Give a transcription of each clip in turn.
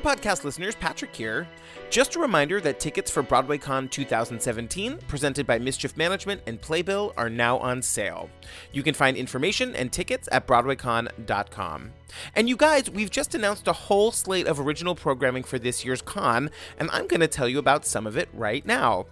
podcast listeners, Patrick here. Just a reminder that tickets for BroadwayCon 2017, presented by Mischief Management and Playbill, are now on sale. You can find information and tickets at BroadwayCon.com. And you guys, we've just announced a whole slate of original programming for this year's con, and I'm going to tell you about some of it right now.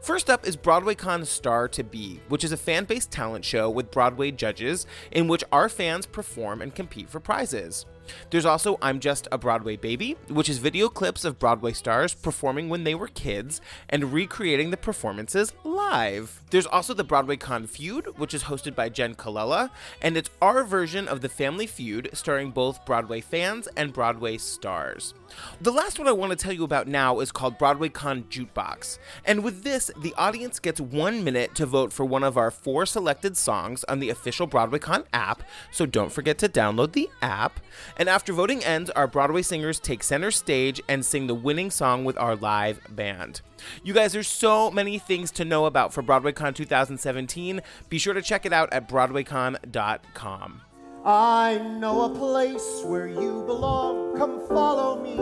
First up is BroadwayCon Star to Be, which is a fan based talent show with Broadway judges in which our fans perform and compete for prizes. There's also I'm Just a Broadway Baby, which is video clips of Broadway stars performing when they were kids and recreating the performances live. There's also the Broadway Con Feud, which is hosted by Jenn Colella, and it's our version of the Family Feud starring both Broadway fans and Broadway stars. The last one I want to tell you about now is called Broadway Con Jukebox. And with this, the audience gets one minute to vote for one of our four selected songs on the official Broadway Con app, so don't forget to download the app. And after voting ends, our Broadway singers take center stage and sing the winning song with our live band. You guys, there's so many things to know about for BroadwayCon 2017. Be sure to check it out at BroadwayCon.com. I know a place where you belong. Come follow me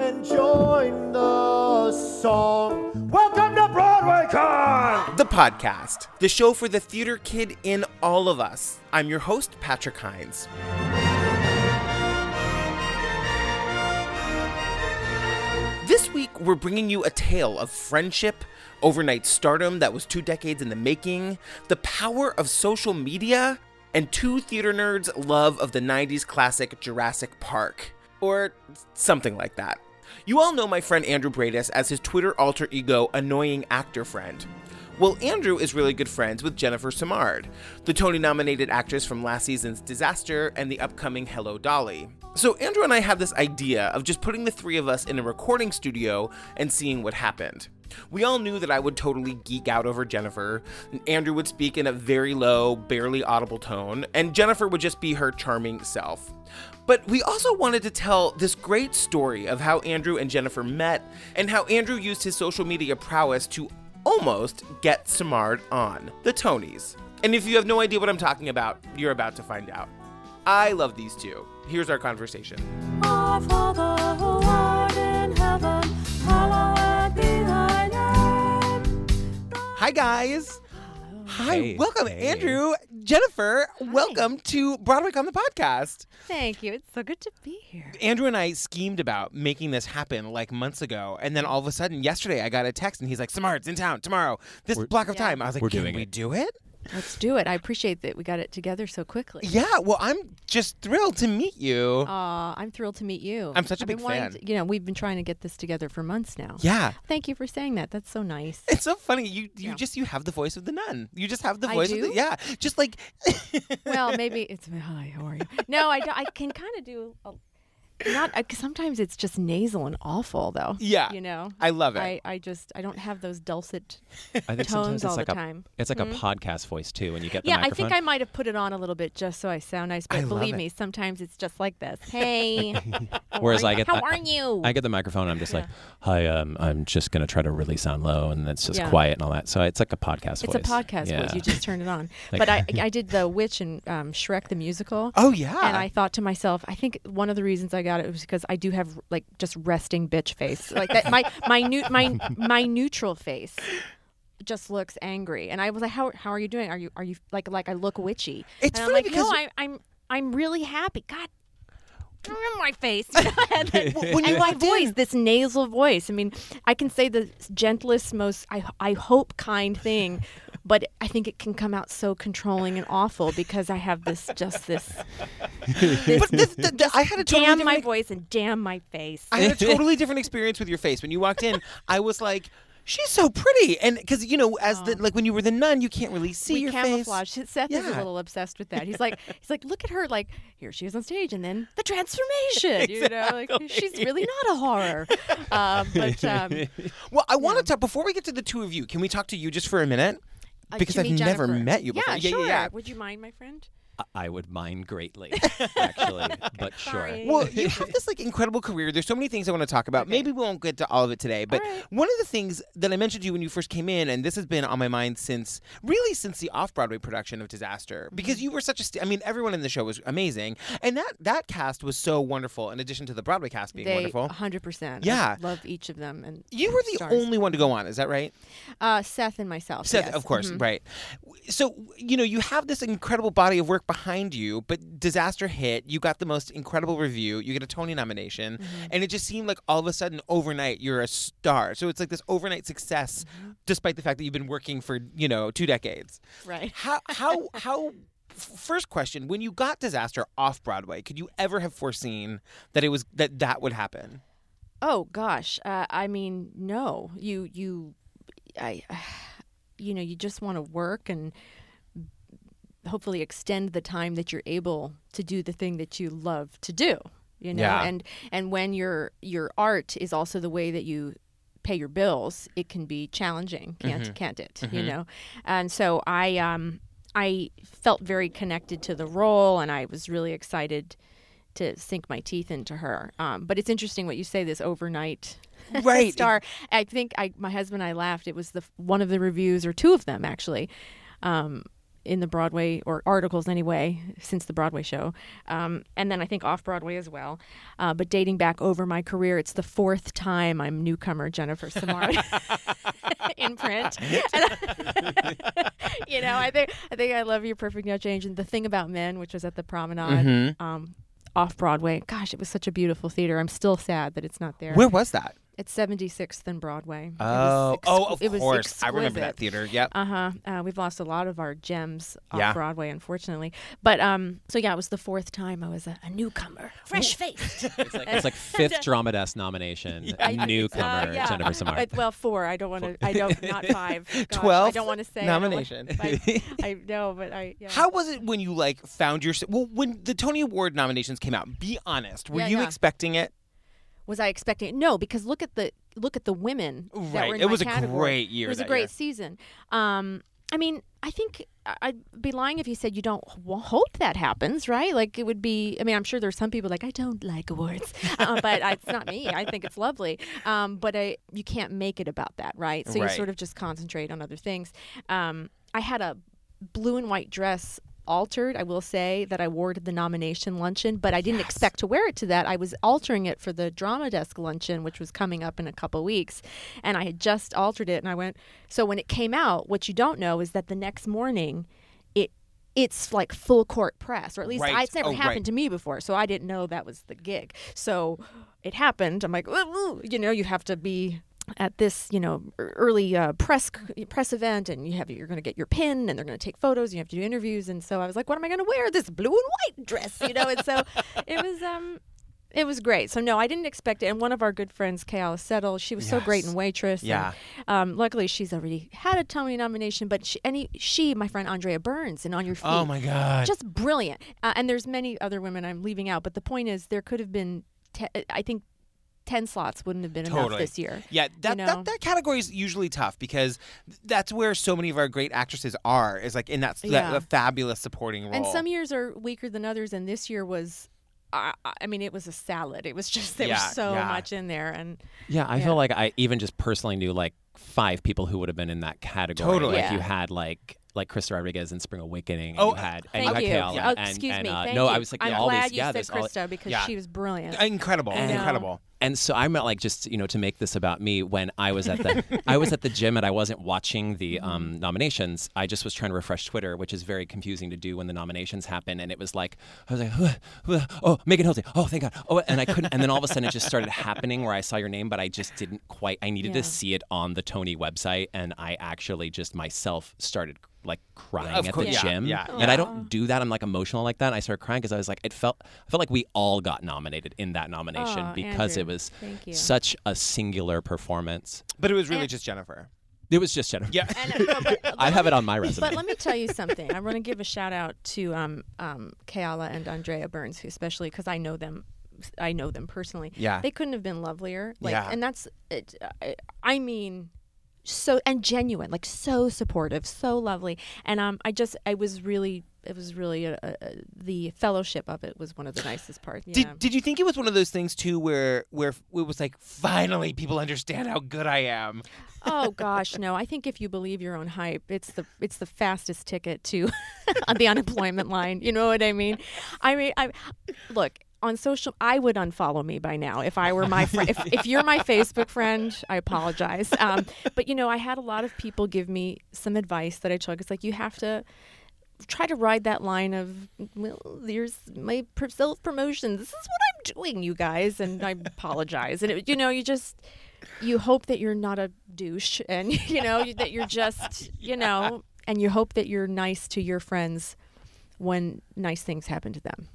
and join the song. Welcome to BroadwayCon! The podcast, the show for the theater kid in all of us. I'm your host, Patrick Hinds. We're bringing you a tale of friendship, overnight stardom that was two decades in the making, the power of social media, and two theater nerds' love of the 90s classic Jurassic Park. Or something like that. You all know my friend Andrew Briedis as his Twitter alter ego, Annoying Actor Friend. Well, Andrew is really good friends with Jennifer Simard, the Tony nominated actress from last season's Disaster and the upcoming Hello Dolly. So, Andrew and I had this idea of just putting the three of us in a recording studio and seeing what happened. We all knew that I would totally geek out over Jennifer. Andrew would speak in a very low, barely audible tone, and Jennifer would just be her charming self. But we also wanted to tell this great story of how Andrew and Jennifer met and how Andrew used his social media prowess to almost get Simard on the Tonys. And if you have no idea what I'm talking about, you're about to find out. I love these two. Here's our conversation. Our Father who art in heaven, hallowed be thy name. Hi, guys. Hi, Hey. welcome, Hey. Andrew, Jennifer. Welcome to Broadway on the podcast. Thank you. It's so good to be here. Andrew and I schemed about making this happen like months ago, and then all of a sudden, yesterday, I got a text, and he's like, "Simard's in town tomorrow. This We're- block of Yeah. time." I was like, We're "Can doing we it." do it?" Let's do it. I appreciate that we got it together so quickly. Yeah. Well, I'm just thrilled to meet you. Aw, I'm thrilled to meet you. I'm such a I've been big wanting fan. to- you know, we've been trying to get this together for months now. yeah. Thank you for saying that. That's so nice. It's so funny. You you Yeah. just you have the voice of the nun. You just have the I voice of do? the yeah. Just like well, maybe it's hi. How are you? No, I, do- I can kind of do a, not. Sometimes it's just nasal and awful though. Yeah. You know. I love it. I, I just I don't have those dulcet I think sometimes tones it's all like the a time. it's like Hmm? a podcast voice too when you get the Yeah, I think I might have put it on a little bit just so I sound nice, but love believe me, sometimes it's just like this. Hey, how Whereas I get how I- are you? I get the microphone. I'm just like, hi. Um, I'm just gonna try to really sound low, and it's just Yeah. quiet and all that. So it's like a podcast It's voice. a podcast yeah. voice. You just turn it on. Like- but I, I did the witch and um, Shrek the musical. oh yeah. And I thought to myself, I think one of the reasons I got it was because I do have like just resting bitch face, like that. My my new my my neutral face just looks angry, and I was like, how how are you doing? Are you are you like like I look witchy? It's and funny I'm like, because- no, I, I'm I'm really happy. God. In My face, and, When you and my walked in- voice, this nasal voice. I mean, I can say the gentlest, most I I hope kind thing, but I think it can come out so controlling and awful because I have this just this but this, the, the- I had a totally damn my ex- voice and damn my face. I had a totally different experience with your face when you walked in. I was like, "She's so pretty," and because you know, as the like when you were the nun, you can't really see we your camouflage. Seth is a little obsessed with that. He's like, he's like, look at her, like here she is on stage, and then the transformation. You know, like she's really not a horror. Uh, but um. Well, I want to talk before we get to the two of you. Can we talk to you just for a minute? uh, Because I've never met you before. Yeah, Yeah, yeah, sure. yeah. Would you mind, my friend? I would mind greatly, actually. but sure. Sorry. Well, you have this like incredible career. There's so many things I want to talk about. Maybe we won't get to all of it today, but right. one of the things that I mentioned to you when you first came in, and this has been on my mind since really since the off-Broadway production of Disaster, because Mm-hmm. you were such a. St- I mean, everyone in the show was amazing, and that that cast was so wonderful. In addition to the Broadway cast being they wonderful, 100%. Yeah. I love each of them. And you were the stars. only one to go on. Is that right? uh, Seth and myself. Seth, yes. of course, Mhm. right. So, you know, you have this incredible body of work behind you, but Disaster hit, you got the most incredible review, you get a Tony nomination, Mm-hmm. and it just seemed like all of a sudden overnight you're a star. So it's like this overnight success Mm-hmm. despite the fact that you've been working for, you know, 2 decades. Right. How how how first question, when you got Disaster off Broadway, could you ever have foreseen that it was that that would happen? Oh gosh, uh, I mean, no. You you, I, you know, you just want to work and hopefully extend the time that you're able to do the thing that you love to do. You know, Yeah. and and when your your art is also the way that you pay your bills, it can be challenging, can't can't it? You know, and so I um I felt very connected to the role, and I was really excited to sink my teeth into her. Um, but it's interesting what you say. This overnight Right. star. I think I my husband and I laughed. It was the one of the reviews or two of them actually. Um, in the Broadway or articles anyway, since the Broadway show, um, and then I think off Broadway as well. Uh, but dating back over my career, it's the fourth time I'm newcomer Jennifer Simard in print. You know, I think I think I love you, Perfect No Change, and the thing about men, which was at the Promenade, Mm-hmm. um, off Broadway. Gosh, it was such a beautiful theater. I'm still sad that it's not there. Where was that? It's 76th and Broadway. Oh, ex- oh, of it was course. I remember that theater. Yep. Uh-huh. Uh, we've lost a lot of our gems off Yeah. Broadway, unfortunately. But um, so yeah, it was the fourth time I was a, a newcomer, fresh faced. It's like, it's like fifth Drama Desk nomination. Newcomer, Uh, yeah. Jennifer Simard. Uh, well, four. I don't want to. I don't. Not five. Gosh, I don't want to say I nomination. I, I know, but I. Yeah. How was it when you like found your well when the Tony Award nominations came out? Be honest, were Yeah, you yeah. expecting it? Was I expecting it? No, because look at the look at the women that Right. were in It was a great year It was a great year. season. Um, I mean, I think I'd be lying if you said you don't hope that happens, right? Like it would be. I mean, I'm sure there's some people like I don't like awards, uh, but I, it's not me. I think it's lovely. Um, but I, you can't make it about that, right? So Right. you sort of just concentrate on other things. Um, I had a blue and white dress altered i will say that i wore to the nomination luncheon but i didn't expect to wear it to that i was altering it for the drama desk luncheon which was coming up in a couple weeks and i had just altered it and i went so when it came out what you don't know is that the next morning it it's like full court press or at least Right. I, it's never Oh, happened right. to me before so i didn't know that was the gig so it happened i'm like "Ooh, ooh," you know you have to be at this, you know, early uh, press press event, and you have you're going to get your pin, and they're going to take photos. And you have to do interviews, and so I was like, "What am I going to wear? This blue and white dress?" You know, and so it was um, it was great. So no, I didn't expect it. And one of our good friends, Keala Settle, she was so great Yes. in Waitress. and, Yeah. um, luckily, she's already had a Tony nomination, but she, any she, my friend Andrea Burns, and On Your Feet. Oh my god. Just brilliant. Uh, and there's many other women I'm leaving out, but the point is, there could have been, te- I think, ten slots wouldn't have been enough this year. Yeah, that, know? that that category is usually tough because that's where so many of our great actresses are. Is like in that, that, Yeah. that fabulous supporting role. And some years are weaker than others, and this year was. I I mean, it was a salad. It was just there Yeah, was so yeah. much in there, and Yeah, I Yeah. feel like I even just personally knew like five people who would have been in that category. Totally. Like you had like like Krysta Rodriguez in Spring Awakening. And Oh, you had and thank you had you. Keala, Oh, and, excuse and, me. uh, thank no, you. I was like I'm all glad these you yeah, said there's all- Krysta because yeah. she was brilliant. incredible, I know. incredible. And so I'm like just you know to make this about me when I was at the I was at the gym and I wasn't watching the um, nominations. I just was trying to refresh Twitter, which is very confusing to do when the nominations happen. And it was like I was like, "Huh, huh, oh, Megan Hilty, oh thank God, oh, and I couldn't. And then all of a sudden it just started happening where I saw your name, but I just didn't quite. I needed Yeah. to see it on the Tony website, and I actually just myself started like crying Of at course, the yeah, gym. yeah, yeah. And I don't do that. I'm like emotional like that. And I started crying because I was like, it felt I felt like we all got nominated in that nomination Oh, because it Andrew, was thank you. such a singular performance. But it was really And- just Jennifer. It was just Jennifer. Yeah. And, uh, but- but I have it on my resume. But let me tell you something. I want to give a shout out to um, um, Keala and Andrea Burns, who especially because I know them. I know them personally. Yeah. they couldn't have been lovelier. Like, Yeah. and that's. It, I, I mean, so and genuine, like so supportive, so lovely. And um, I just I was really it was really a, a, a- the fellowship of it was one of the nicest parts. Yeah. Did, did you think it was one of those things too where where it was like finally people understand how good I am? oh gosh, no. I think if you believe your own hype, it's the it's the fastest ticket to on the unemployment line. You know what I mean? I mean, I look on social. I would unfollow me by now if I were my friend. if, if you're my Facebook friend, I apologize. Um, but you know, I had a lot of people give me some advice that I took. It's like you have to try to ride that line of well there's my self promotion this is what i'm doing you guys and i apologize and it, you know you just you hope that you're not a douche and you know that you're just you know and you hope that you're nice to your friends when nice things happen to them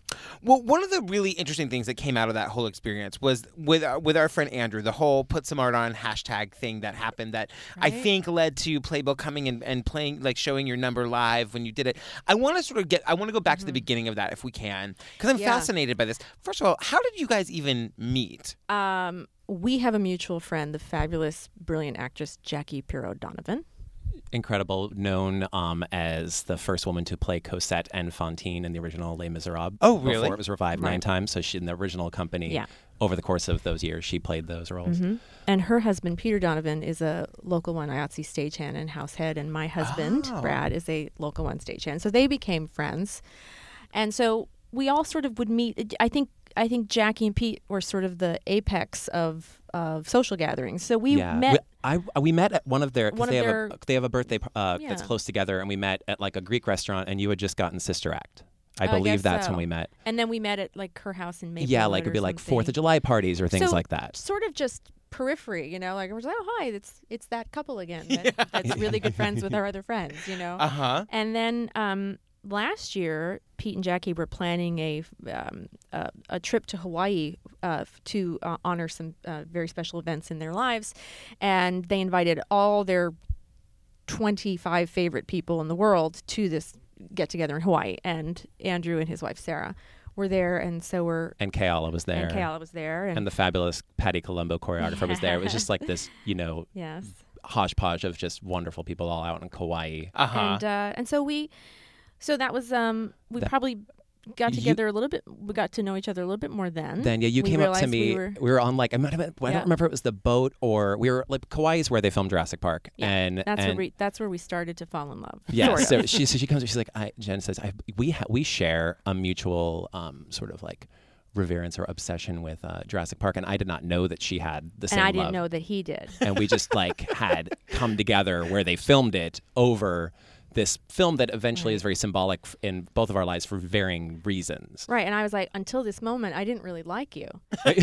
Well, one of the really interesting things that came out of that whole experience was with uh, with our friend Andrew, the whole put Simard on hashtag thing that happened that I think led to Playbill coming and, and playing like showing your number live when you did it. I want to sort of get I want to go back to the beginning of that if we can because I'm Mm-hmm. Yeah. fascinated by this. First of all, how did you guys even meet? um, we have a mutual friend the fabulous brilliant actress jackie piro donovan Incredible, known um, as the first woman to play Cosette and Fantine in the original Les Miserables. Oh, really? Before it was revived nine times. So she in the original company. Yeah. Over the course of those years, she played those roles. And her husband, Peter Donovan, is a local one IATSE stagehand and househead. And my husband, Oh. Brad, is a local one stagehand. So they became friends. And so we all sort of would meet. I think I think Jackie and Pete were sort of the apex of, of social gatherings. So we yeah, met. We, I we met at one of their One because of they have their- a they have a birthday uh, that's close together, and we met at like a Greek restaurant, and you had just gotten Sister Act. I Oh, I believe guess that's so. when we met. and then we met at like her house in Maplewood. yeah, like it'd be like. Fourth of July parties or things So, like that. Sort of just periphery, you know, like we're like, oh hi, it's it's that couple again that, that's really good friends with our other friends, you know. Uh huh. And then um, last year, Pete and Jackie were planning a um, a, a trip to Hawaii uh, to uh, honor some uh, very special events in their lives, and they invited all their twenty five favorite people in the world to this get together in Hawaii. And Andrew and his wife Sarah were there, and so were And Keala was there. and Keala was there, and, and the fabulous Patti Colombo choreographer was there. It was just like this, you know, yes. hodgepodge of just wonderful people all out in Kauai. Uh huh. and uh, and so we, so that was um we That- probably got You- together a little bit. We got to know each other a little bit more then. Then yeah, you We came up to me. We were, on like I might have been, I don't remember if it was the boat or we were like Kauai is where they filmed Jurassic Park, Yeah, and that's and where we that's where we started to fall in love. Yeah, sort of. so she so she comes. She's like, I, Jen says, I, we ha- we share a mutual um, sort of like reverence or obsession with uh, Jurassic Park, and I did not know that she had the same and I didn't love. know that he did. and we just like had come together where they filmed it over this film that eventually is mm-hmm. very symbolic in both of our lives for varying reasons. Right, and I was like, until this moment, I didn't really like you.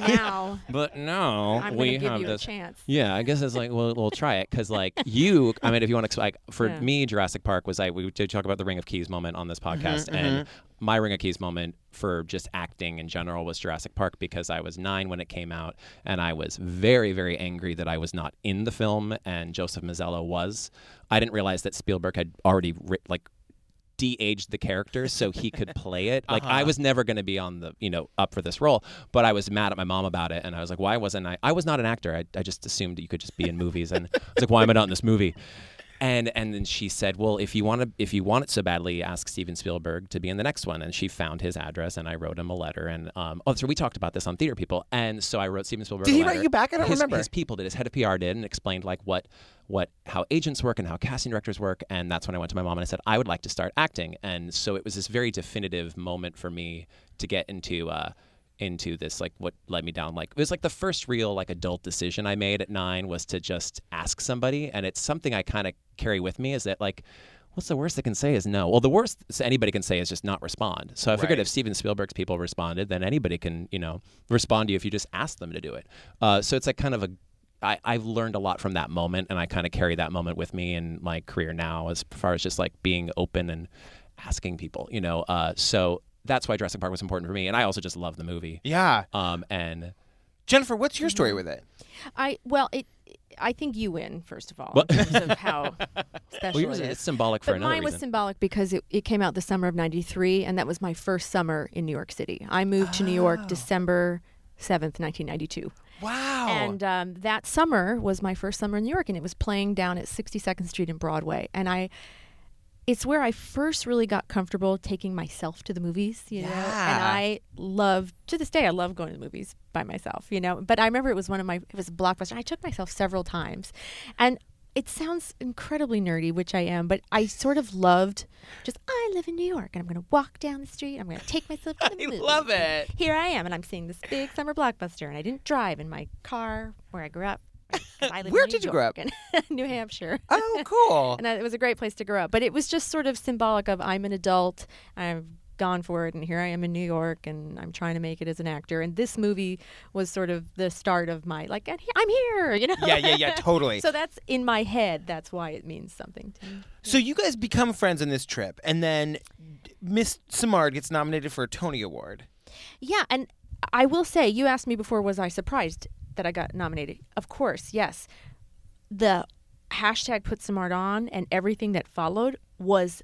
Now But no, we have you this. a chance. Yeah, I guess it's like we'll, we'll try it because like you, I mean, if you want to like for Yeah. me, Jurassic Park was like we did talk about the Ring of Keys moment on this mm-hmm, podcast, and mm-hmm. my Ring of Keys moment for just acting in general was Jurassic Park because I was nine when it came out, and I was very very angry that I was not in the film and Joseph Mazzello was. I didn't realize that Spielberg had already writ, like de-aged the character so he could play it. Like I uh-huh. was never going to be on the, you know, up for this role, but I was mad at my mom about it and I was like, why wasn't I I was not an actor. I, I just assumed you could just be in movies and I was like, why am I not in this movie? And and then she said, "Well, if you want to, if you want it so badly, ask Steven Spielberg to be in the next one." And she found his address, and I wrote him a letter. And um, oh, so we talked about this on Theater People, and so I wrote Steven Spielberg. Did he write you back? I don't his, remember. His people did. His head of PR did, and explained like what what how agents work and how casting directors work. And that's when I went to my mom and I said, I would like to start acting. And so it was this very definitive moment for me to get into. Uh, into this like what led me down like it was like the first real like adult decision i made at nine was to just ask somebody and it's something i kind of carry with me is that like what's the worst they can say is no well the worst anybody can say is just not respond so i figured Right. if steven spielberg's people responded then anybody can you know respond to you if you just ask them to do it uh, so it's like kind of a I, I've learned a lot from that moment, and I kind of carry that moment with me in my career now, as far as just like being open and asking people, you know. Uh, so that's why Jurassic Park was important for me, and I also just love the movie. Yeah. Um, and Jennifer, what's your Mm-hmm. story with it? I well, it. I think you win first of all Well- in terms of how special well, yours it is is. symbolic for But another mine was reason. symbolic because it, it came out the summer of 93, and that was my first summer in New York City. I moved to New Oh. York December 7th, 1992. Wow. And um, that summer was my first summer in New York, and it was playing down at 62nd Street and Broadway. And I, it's where I first really got comfortable taking myself to the movies, you know. And I love to this day, I love going to the movies by myself, you know. But I remember it was one of my, it was a blockbuster. I took myself several times, and it sounds incredibly nerdy, which I am, but I sort of loved just I live in New York and I'm going to walk down the street. I'm going to take myself to the I movies. love it. Here I am, and I'm seeing this big summer blockbuster, and I didn't drive in my car where I grew up. 'Cause I live Where did you grow up? New Hampshire. Oh, cool. and it was a great place to grow up. But it was just sort of symbolic of I'm an adult. I've gone for it, and here I am in New York, and I'm trying to make it as an actor. And this movie was sort of the start of my like, I'm here, you know. yeah, yeah, yeah, totally. so that's in my head. That's why it means something to me. So you guys become friends on this trip, and then Miss Simard gets nominated for a Tony Award. Yeah, and I will say, you asked me before, was I surprised that I got nominated? Of course, yes. The hashtag put Simard on and everything that followed was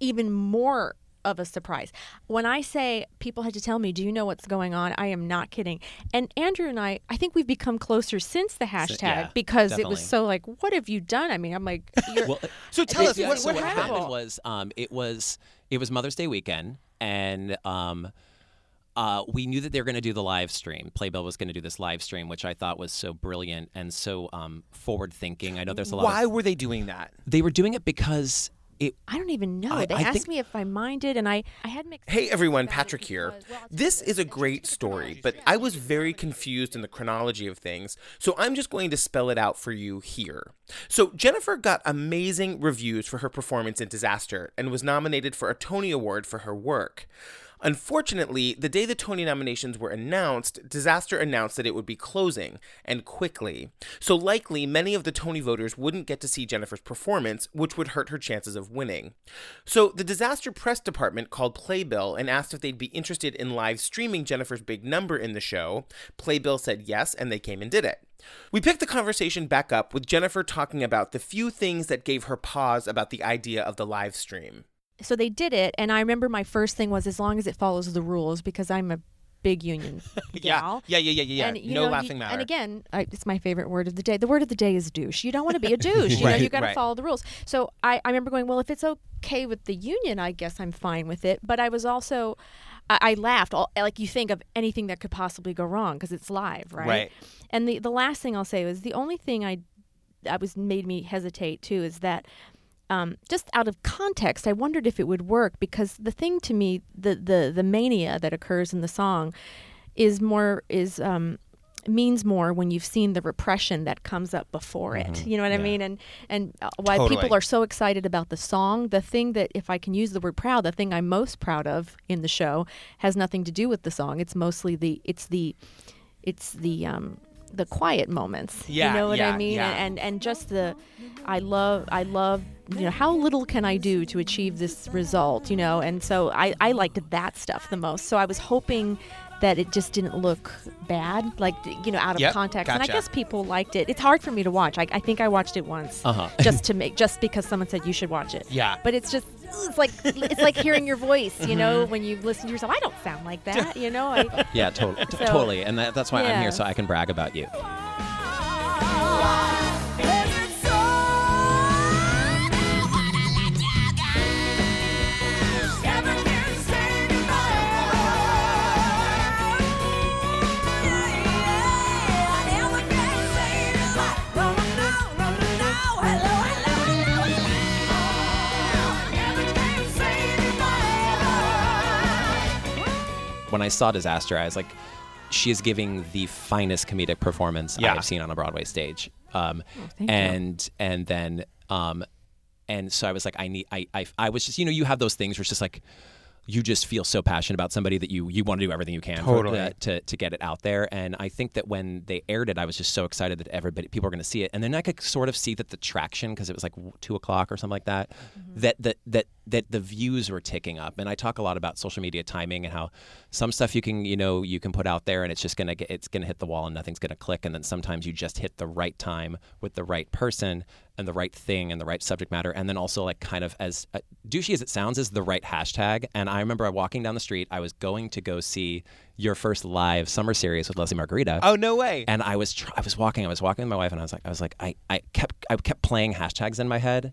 even more of a surprise. When I say people had to tell me, do you know what's going on? I am not kidding. And Andrew and I, I think we've become closer since the hashtag yeah, because it was so like, what have you done? I mean, I'm like, you're, Well, So tell us what, so what what happened. happened was um, it was it was Mother's Day weekend, and um, uh, we knew that they were going to do the live stream. Playbill was going to do this live stream, which I thought was so brilliant and so um, forward thinking. I know there's a lot. Why Of, were they doing that? they were doing it because it. I don't even know. I- they I asked think- me if I minded, and I, I had mixed. Hey everyone, Patrick here. because, well, This is a great story, chronology. but I was very confused in the chronology of things, so I'm just going to spell it out for you here. So, Jennifer got amazing reviews for her performance in Disaster and was nominated for a Tony Award for her work. Unfortunately, the day the Tony nominations were announced, Disaster announced that it would be closing, and quickly. So, likely, many of the Tony voters wouldn't get to see Jennifer's performance, which would hurt her chances of winning. So, the Disaster Press Department called Playbill and asked if they'd be interested in live streaming Jennifer's big number in the show. Playbill said yes, and they came and did it. We picked the conversation back up with Jennifer talking about the few things that gave her pause about the idea of the live stream. So they did it and i remember my first thing was as long as it follows the rules because i'm a big union gal Yeah, yeah, yeah, yeah, yeah. And, you no know, you- laughing matter. And again, I, it's my favorite word of the day. The word of the day is douche. You don't want to be a douche. You know, Right, you got to right. follow the rules. So I, I remember going, well, if it's okay with the union, I guess I'm fine with it. But I was also, I, I laughed. All, like you think of anything that could possibly go wrong because it's live, right? Right. And the the last thing I'll say was the only thing I, I was made me hesitate too is that um, just out of context, I wondered if it would work because the thing to me, the the the mania that occurs in the song, is more is um, means more when you've seen the repression that comes up before it. You know what I mean? And and uh, why Totally. people are so excited about the song. The thing that, if I can use the word proud, the thing I'm most proud of in the show has nothing to do with the song. It's mostly the it's the it's the um the quiet moments. Yeah, you know what yeah, I mean? yeah. And and just the I love I love you know how little can I do to achieve this result, you know? And so I I liked that stuff the most. So I was hoping that it just didn't look bad, like you know, out of Yep, context. And I guess people liked it. It's hard for me to watch. I, I think I watched it once, Uh-huh. just to make, just because someone said you should watch it. Yeah. But it's just, it's like, it's like hearing your voice. You know, Mm-hmm. when you listen to yourself. I don't sound like that. You know. I, Yeah, to- So- totally, and that, that's why I'm here, so I can brag about you. When I saw Disaster, I was like, she is giving the finest comedic performance Yeah. I have seen on a Broadway stage. Um, Oh, thank you. and and then um, and so I was like, I need, I, I, I was just, you know, you have those things where it's just like, you just feel so passionate about somebody that you you want to do everything you can for- Totally. uh, to to get it out there. And I think that when they aired it, I was just so excited that everybody people were going to see it. And then I could sort of see that the traction because it was like two o'clock or something like that. Mm-hmm. That that that that the views were ticking up. And I talk a lot about social media timing and how some stuff you can you know you can put out there and it's just gonna get it's gonna hit the wall and nothing's gonna click. And then sometimes you just hit the right time with the right person and the right thing and the right subject matter. And then also like kind of as uh, douchey as it sounds is the right hashtag. And I remember walking down the street. I was going to go see your first live summer series with Lesli Margherita. Oh no way! And I was tr- I was walking I was walking with my wife and I was like I was like I, I kept I kept playing hashtags in my head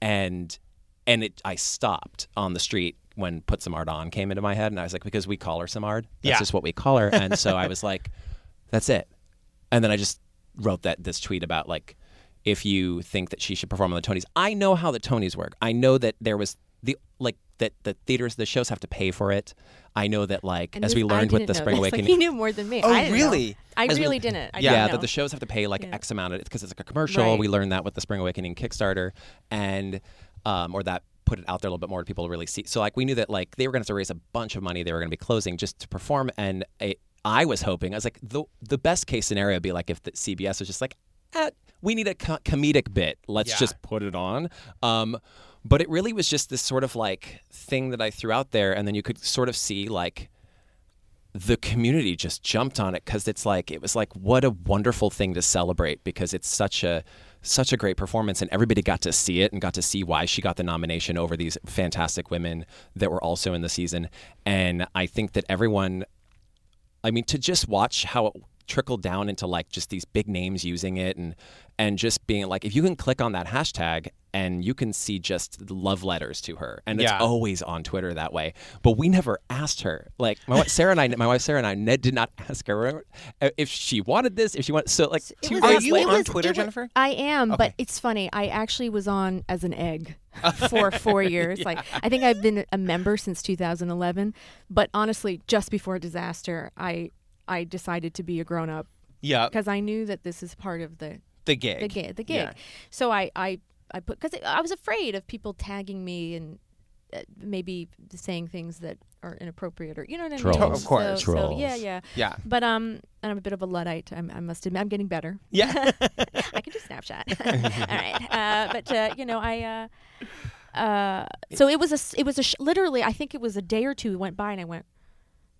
and and it I stopped on the street when Put Simard On came into my head and I was like because we call her Simard that's Yeah. just what we call her and so I was like that's it and then I just wrote that this tweet about like if you think that she should perform on the Tonys I know how the Tonys work I know that there was the like that the theaters the shows have to pay for it I know that like And as this- we learned with the Spring this. Awakening Like, he knew more than me. Oh, I didn't know. really? I As we- really didn't. I yeah, didn't that the shows have to pay like Yeah. X amount of because it's like a commercial. Right. We learned that with the Spring Awakening Kickstarter, and um, or that put it out there a little bit more to people to really see. So like we knew that like they were going to have to raise a bunch of money. They were going to be closing just to perform, and I I was hoping I was like the the best case scenario would be like if the CBS was just like. Eh, we need a co- comedic bit. Let's Yeah. just put it on. Um, but it really was just this sort of like thing that I threw out there, and then you could sort of see like the community just jumped on it because it's like it was like what a wonderful thing to celebrate because it's such a such a great performance and everybody got to see it and got to see why she got the nomination over these fantastic women that were also in the season. And i think that everyone I mean, to just watch how it trickled down into like just these big names using it and and just being like, if you can click on that hashtag and you can see just love letters to her, and Yeah. it's always on Twitter that way. But we never asked her. Like my wife Sarah and I, my wife Sarah and I, Ned did not ask her if she wanted this, if she wanted. So like It two was- Are days you it later, on was- Twitter, was- Jennifer? I am, Okay. but it's funny. I actually was on as an egg for four years. Like I think I've been a member since 2011. But honestly, just before disaster, I I decided to be a grown up Yeah, because I knew that this is part of the the gig. the gig. The gig. Yeah. So I I I put because I was afraid of people tagging me and. Uh, maybe saying things that are inappropriate, or you know what I Trolls. mean. Of course. So, so yeah, yeah. Yeah. But um, and I'm a bit of a luddite. I'm, I must admit, I'm getting better. Yeah. I can do Snapchat. All right, uh, but uh, you know, I. Uh, uh, so it was a It was a. Sh- literally, I think it was a day or two went by, and I went.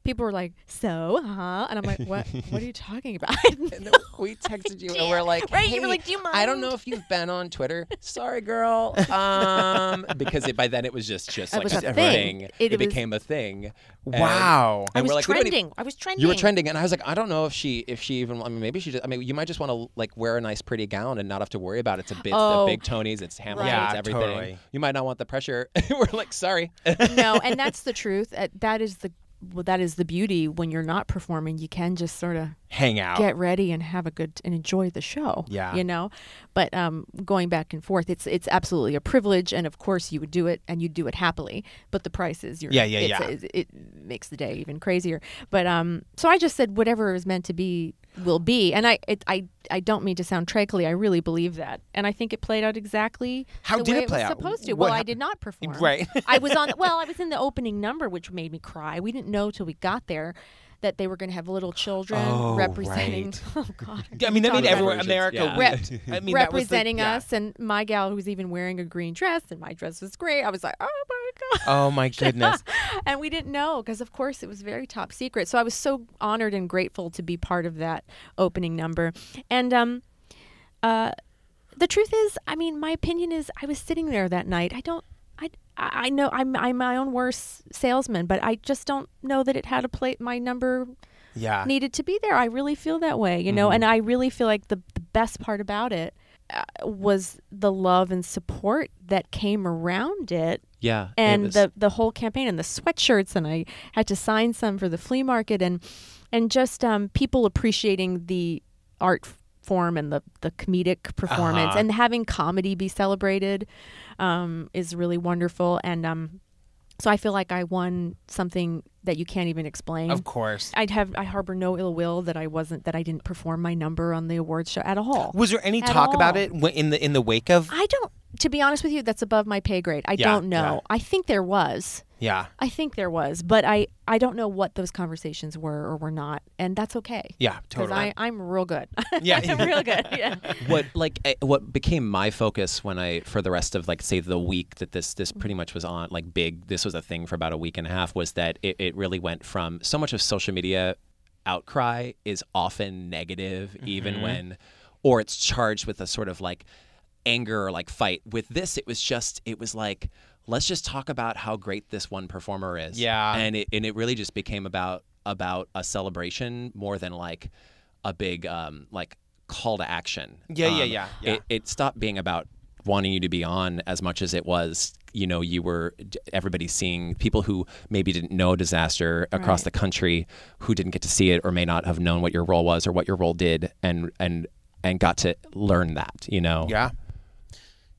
People were like, "So, huh?" And I'm like, "What? what are you talking about?" And then we texted you and we're like, Right, you were like, "Do you mind?" I don't know if you've been on Twitter. Sorry, girl. Um, because it, by then it was just just It like was just a a thing. thing. It It, was- became a thing. And- Wow. I and was we're like, we don't even- trending. I was trending. You were trending, and I was like, I don't know if she, if she even. I mean, maybe she. Just, I mean, you might just want to like wear a nice, pretty gown and not have to worry about it. It's a bit, Oh. the big Tonys, it's Hamilton, Right. it's Yeah, everything. totally. You might not want the pressure. we're like, sorry. no, and that's the truth. Uh, that is the. Well, that is the beauty when you're not performing. You can just sort of Hang out. get ready and have a good and enjoy the show. Yeah. you know. But um, going back and forth, it's it's absolutely a privilege, and of course you would do it, and you'd do it happily. But the price is, you're, Yeah, yeah, yeah. It, it makes the day even crazier. But um, so I just said whatever is meant to be will be, and I it, I I don't mean to sound trakely. I really believe that, and I think it played out exactly How did it play was out? supposed to. What well, I did not perform. Right. I was on. Well, I was in the opening number, which made me cry. We didn't know till we got there. That they were going to have little children Oh, representing. right. Oh God! I mean, that made everyone, America yeah. Rep- I mean, was the- representing yeah. us, and my gal who was even wearing a green dress, and my dress was great. I was like, oh my god! Oh my goodness. and we didn't know because, of course, it was very top secret. So I was so honored and grateful to be part of that opening number. And um, uh, the truth is, I mean, my opinion is, I was sitting there that night. I don't. I, I know I'm I'm my own worst salesman, but I just don't know that it had a play. My number Yeah. needed to be there. I really feel that way, you know, and I really feel like the, the best part about it uh, was the love and support that came around it Yeah, it and was- the the whole campaign and the sweatshirts and I had to sign some for the flea market and and just um, people appreciating the art form and the the comedic performance Uh-huh. and having comedy be celebrated um, is really wonderful and um so I feel like I won something that you can't even explain. Of course. I'd have I harbor no ill will that I wasn't that I didn't perform my number on the awards show at all. Was there any At talk about it in the in the wake of? I don't to be honest with you, that's above my pay grade. I Yeah, don't know. yeah. I think there was. Yeah. I think there was, but I I don't know what those conversations were or were not, and that's okay. Yeah, Because totally. I I'm real good. Yeah. I'm real good. Yeah. what like eh, what became my focus when I for the rest of like say the week that this this pretty much was on like big this was a thing for about a week and a half was that it, it really went from so much of social media outcry is often negative even when or it's charged with a sort of like anger or like fight with this it was just it was like let's just talk about how great this one performer is Yeah. and it and it really just became about about a celebration more than like a big um like call to action Yeah, yeah, Um, yeah, yeah. It, it stopped being about wanting you to be on as much as it was you know you were everybody seeing people who maybe didn't know disaster across Right. the country who didn't get to see it or may not have known what your role was or what your role did and and and got to learn that you know Yeah.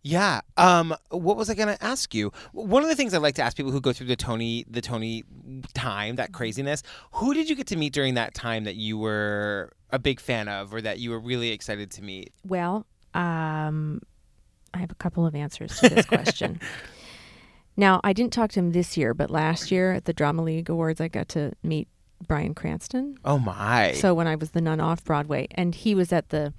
Yeah. Um, what was I going to ask you? One of the things I like to ask people who go through the Tony, the Tony time, that craziness. Who did you get to meet during that time that you were a big fan of, or that you were really excited to meet? Well, um, I have a couple of answers to this question. now, I didn't talk to him this year, but last year at the Drama League Awards, I got to meet Bryan Cranston. Oh my! So when I was the nun off Broadway, and he was at the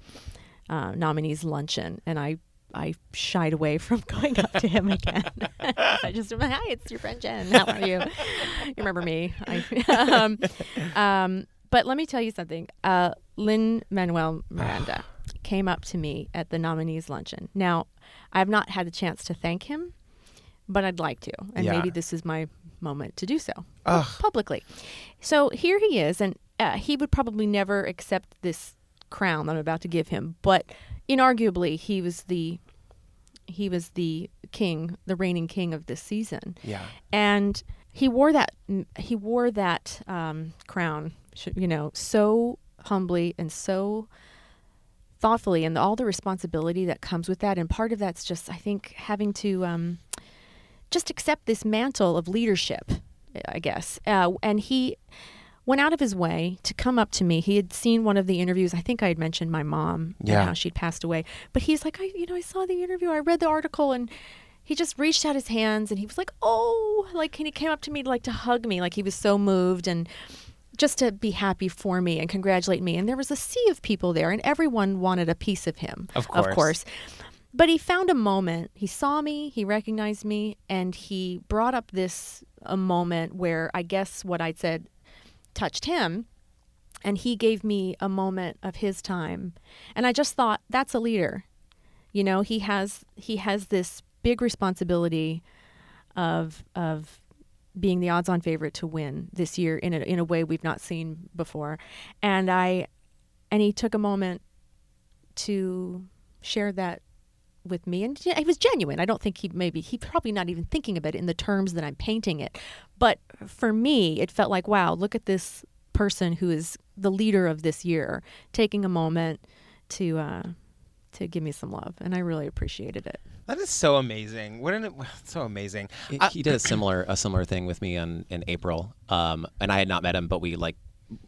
uh, nominees luncheon, and I I shied away from going up to him again. I just went, hi, it's your friend Jen. How are you? You remember me? I, um, um, but let me tell you something. Uh, Lin Manuel Miranda came up to me at the nominees luncheon. Now, I have not had the chance to thank him, but I'd like to, and Yeah. maybe this is my moment to do so Ugh. publicly. So here he is, and uh, he would probably never accept this crown that I'm about to give him, but inarguably he was the he was the king, the reigning king of this season, yeah. and he wore that he wore that um, crown, you know, so humbly and so thoughtfully, and all the responsibility that comes with that. And part of that's just, I think, having to um, just accept this mantle of leadership, I guess. Uh, and he went out of his way to come up to me. He had seen one of the interviews. I think I had mentioned my mom Yeah. and how she'd passed away. But he's like, I, you know, I saw the interview. I read the article, and he just reached out his hands and he was like, oh, like, and he came up to me like to hug me, like he was so moved and just to be happy for me and congratulate me. And there was a sea of people there, and everyone wanted a piece of him. Of Of course. But he found a moment. He saw me, he recognized me, and he brought up this a moment where I guess what I'd said touched him. And he gave me a moment of his time. And I just thought, that's a leader. You know, he has he has this big responsibility of of being the odds on favorite to win this year in a in a way we've not seen before. And I and he took a moment to share that with me and he was genuine. I don't think he maybe he probably not even thinking of it in the terms that I'm painting it. But for me, it felt like, wow, look at this person who is the leader of this year taking a moment to uh to give me some love and I really appreciated it. That is so amazing. What an so amazing. He- Uh, he did a similar a similar thing with me on in April, um, and I had not met him, but we like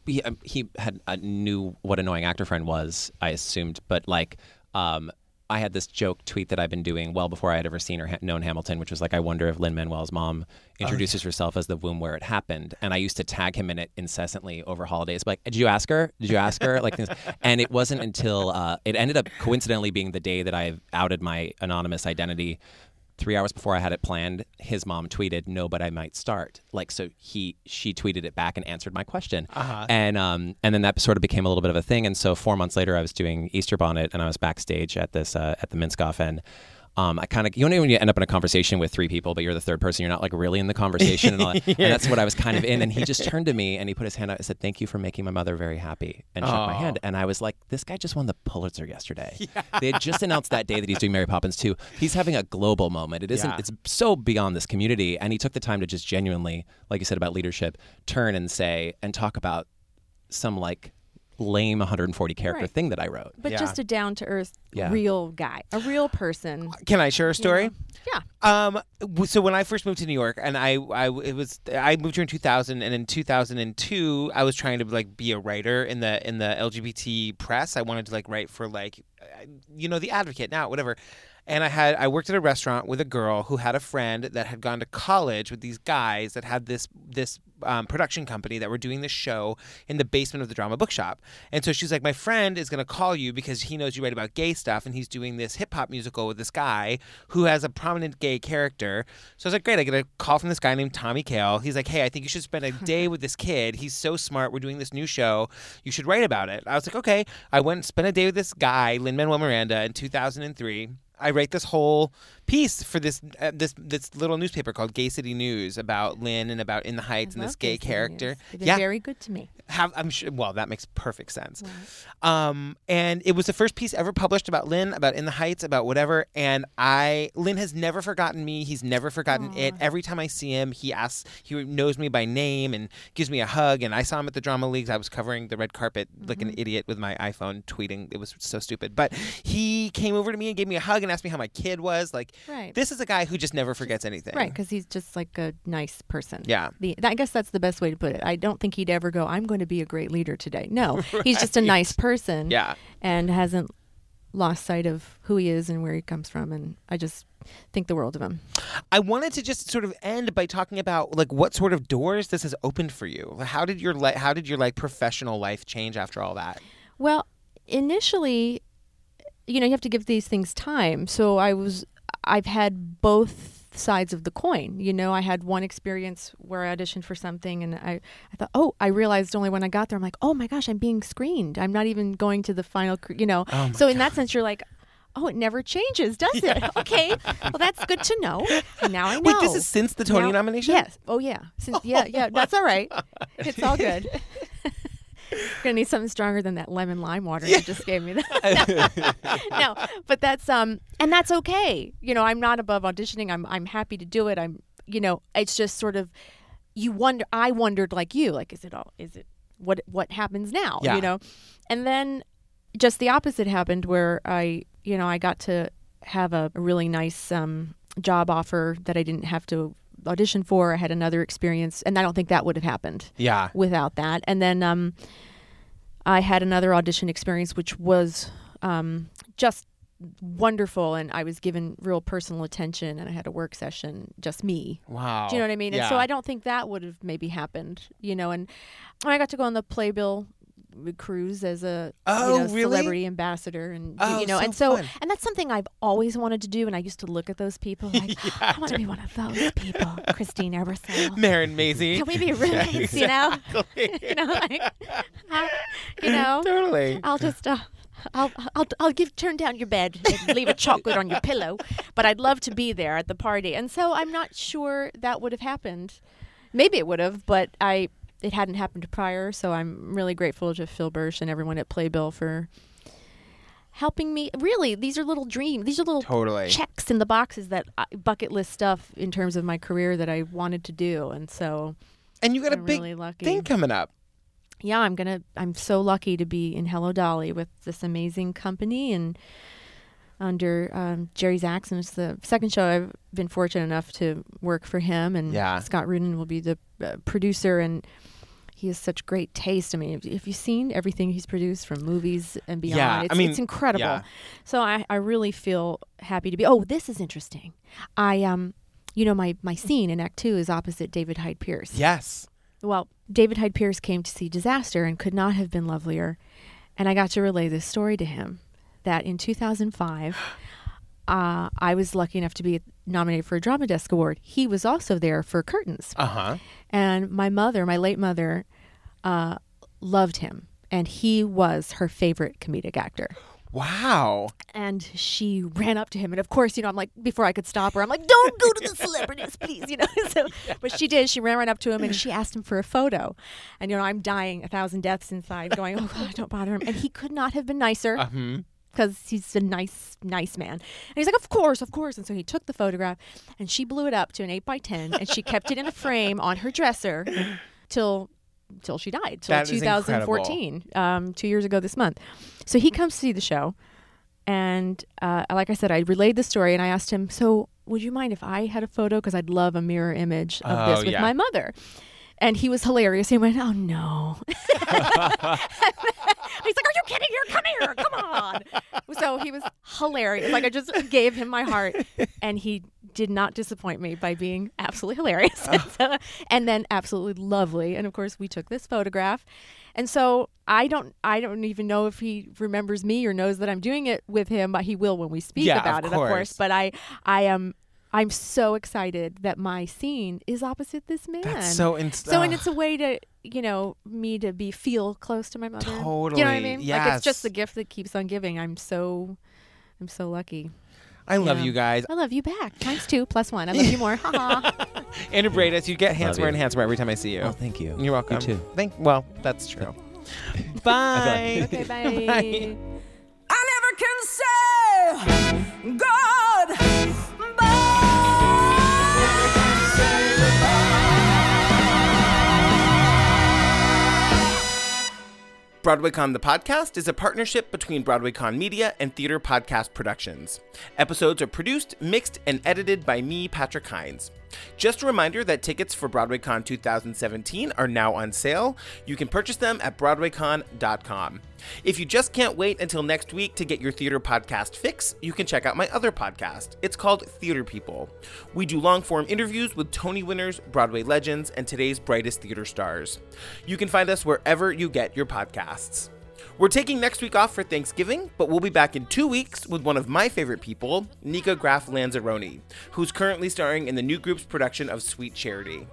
he, um, he had uh, knew what annoying actor friend was. I assumed, but like um, I had this joke tweet that I've been doing well before I had ever seen or ha- known Hamilton, which was like, I wonder if Lin Manuel's mom introduces herself as the womb where it happened, and I used to tag him in it incessantly over holidays. Like, did you ask her? Did you ask her? Like, and it wasn't until uh, it ended up coincidentally being the day that I outed my anonymous identity three hours before I had it planned, his mom tweeted, "No, but I might start." Like, so he she tweeted it back and answered my question, Uh-huh. and um and then that sort of became a little bit of a thing. And so four months later, I was doing Easter Bonnet, and I was backstage at this uh, at the Minskoff, and um, I kind of you know when you end up in a conversation with three people, but you're the third person, you're not like really in the conversation, and, all that. and that's what I was kind of in. And he just turned to me and he put his hand out and said, "Thank you for making my mother very happy," and shook my hand. And I was like, "This guy just won the Pulitzer yesterday." They had just announced that day that he's doing Mary Poppins too. He's having a global moment. It isn't. Yeah. It's so beyond this community, and he took the time to just genuinely, like you said about leadership, turn and say and talk about some like lame 140 character Right. thing that I wrote. But Yeah. just a down to earth Yeah. real guy, a real person. Can I share a story? Yeah. Um. So when I first moved to New York, and I, I, it was, I moved here in 2000, and in 2002, I was trying to like be a writer in the in the LGBT press. I wanted to like write for like you know, The Advocate now, whatever. And I had I worked at a restaurant with a girl who had a friend that had gone to college with these guys that had this this um, production company that were doing this show in the basement of the drama bookshop. And so she's like, my friend is going to call you because he knows you write about gay stuff, and he's doing this hip hop musical with this guy who has a prominent gay character. So I was like, great. I get a call from this guy named Tommy Kail. He's like, hey, I think you should spend a day with this kid. He's so smart. We're doing this new show. You should write about it. I was like, okay. I went and spent a day with this guy, Lin Manuel Miranda, in 2003. I write this whole piece for this uh, this this little newspaper called Gay City News about Lin and about In the Heights and this gay Gay character. News. They've been Yeah, very good to me. have I'm sure. Well, that makes perfect sense. Um, and it was the first piece ever published about Lin, about In the Heights, about whatever. And I, Lin has never forgotten me. He's never forgotten it. Every time I see him, he asks, he knows me by name and gives me a hug. And I saw him at the Drama Leagues. I was covering the red carpet like an idiot with my iPhone, tweeting. It was so stupid. But he came over to me and gave me a hug and asked me how my kid was. Like, Right. this is a guy who just never forgets anything. Right, because he's just like a nice person. Yeah. The, I guess that's the best way to put it. I don't think he'd ever go, I'm going to be a great leader today. No, he's just a nice person. Yeah. And hasn't lost sight of who he is and where he comes from. And I just think the world of him. I wanted to just sort of end by talking about like what sort of doors this has opened for you. How did your li- how did your like professional life change after all that? Well, initially, you know, you have to give these things time. So I was, I've had both sides of the coin. You know, I had one experience where I auditioned for something and I, I thought, oh, I realized only when I got there, I'm like, oh my gosh, I'm being screened. I'm not even going to the final, you know. Oh so in that sense, you're like, oh, it never changes, does it? Okay. Well, that's good to know. Now I know. Wait, this is since the Tony Now- nomination? Yes. Oh yeah. Since, yeah, yeah. That's all right. It's all good. Gonna need something stronger than that lemon lime water you just gave me. that no, but that's um, and that's okay. You know, I'm not above auditioning. I'm I'm happy to do it. I'm, you know, it's just sort of, you wonder. I wondered like you, like, is it all? Is it what what happens now? Yeah. You know, and then just the opposite happened where I, you know, I got to have a, a really nice um, job offer that I didn't have to audition for. I had another experience, and I don't think that would have happened Yeah. without that. And then um, I had another audition experience, which was um, just wonderful, and I was given real personal attention, and I had a work session, just me. Wow. Do you know what I mean? And so I don't think that would have maybe happened, you know. And I got to go on the Playbill cruise as a Oh, you know, really? celebrity ambassador and Oh, you know so and so fun. and that's something I've always wanted to do and I used to look at those people like I want to be one of those people Christine Ebersole Marin Mazzie. can we be roommates you know you know like you know totally. I'll just uh, I'll I'll I'll give turn down your bed and leave a chocolate on your pillow, but I'd love to be there at the party. And so I'm not sure that would have happened. Maybe it would have, but I it hadn't happened prior. So I'm really grateful to Phil Birsh and everyone at Playbill for helping me. Really, these are little dreams. These are little Totally. checks in the boxes that I, bucket list stuff in terms of my career that I wanted to do. And so And you got a I'm big really lucky. thing coming up. yeah, I'm gonna. I'm so lucky to be in Hello Dolly with this amazing company and under um, Jerry Zaks. It's the second show I've been fortunate enough to work for him, and Yeah. Scott Rudin will be the producer, and he has such great taste. I mean, have, you seen everything he's produced from movies and beyond? Yeah, I it's, mean, it's incredible. yeah. So I, I really feel happy to be. Oh, this is interesting. I um, you know, my my scene in Act Two is opposite David Hyde Pierce. Yes. Well, David Hyde Pierce came to see Disaster and could not have been lovelier. And I got to relay this story to him that in 2005, uh, I was lucky enough to be nominated for a Drama Desk Award. He was also there for Curtains. Uh huh. And my mother, my late mother, uh, loved him. And he was her favorite comedic actor. Wow. And she ran up to him. And of course, you know, I'm like, before I could stop her, I'm like, don't go to the celebrities, please, you know. So, but she did. She ran right up to him and she asked him for a photo. And, you know, I'm dying a thousand deaths inside, going, oh, God, don't bother him. And he could not have been nicer hmm because he's a nice, nice man. And he's like, of course, of course. And so he took the photograph and she blew it up to an 8 by 10 and she kept it in a frame on her dresser till till she died, till That is 2014, um, two years ago this month. So he comes to see the show. And uh, like I said, I relayed the story and I asked him, so would you mind if I had a photo? Because I'd love a mirror image of Oh, this with yeah. my mother. and he was hilarious. He went, "Oh no." He's like, "Are you kidding? Here, come here, come on." So he was hilarious. Like I just gave him my heart, and he did not disappoint me by being absolutely hilarious, oh. and, so- and then absolutely lovely. And of course, we took this photograph, and so I don't, I don't even know if he remembers me or knows that I'm doing it with him, but he will when we speak Yeah, of about it, of course. course. But I, I am. I'm so excited that my scene is opposite this man. That's so ins- So and it's a way to, you know, me to be feel close to my mother. Totally, You know what I mean? Like it's just the gift that keeps on giving. I'm so I'm so lucky. I love you guys. I love you back. Times two plus one. I love you more. Ha Andrew Briedis, you get handsomer and handsomer every time I see you. Oh, thank you. You're welcome. You too. Thank. Well, that's true. Bye. Okay, bye. I never can say God. BroadwayCon the podcast is a partnership between BroadwayCon Media and Theater Podcast Productions. Episodes are produced, mixed, and edited by me, Patrick Hinds. Just a reminder that tickets for BroadwayCon 2017 are now on sale. You can purchase them at BroadwayCon.com. If you just can't wait until next week to get your theater podcast fix, you can check out my other podcast. It's called Theater People. We do long form interviews with Tony winners, Broadway legends, and today's brightest theater stars. You can find us wherever you get your podcasts. We're taking next week off for Thanksgiving, but we'll be back in two weeks with one of my favorite people, Nikka Graff Lanzarone, who's currently starring in the new group's production of Sweet Charity.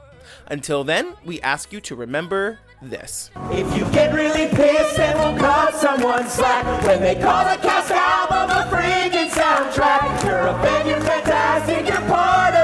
Until then, we ask you to remember this. If you get really pissed, then we'll cut someone slack. When they call the cast album a freaking soundtrack. You're a fan, you're fantastic, you're part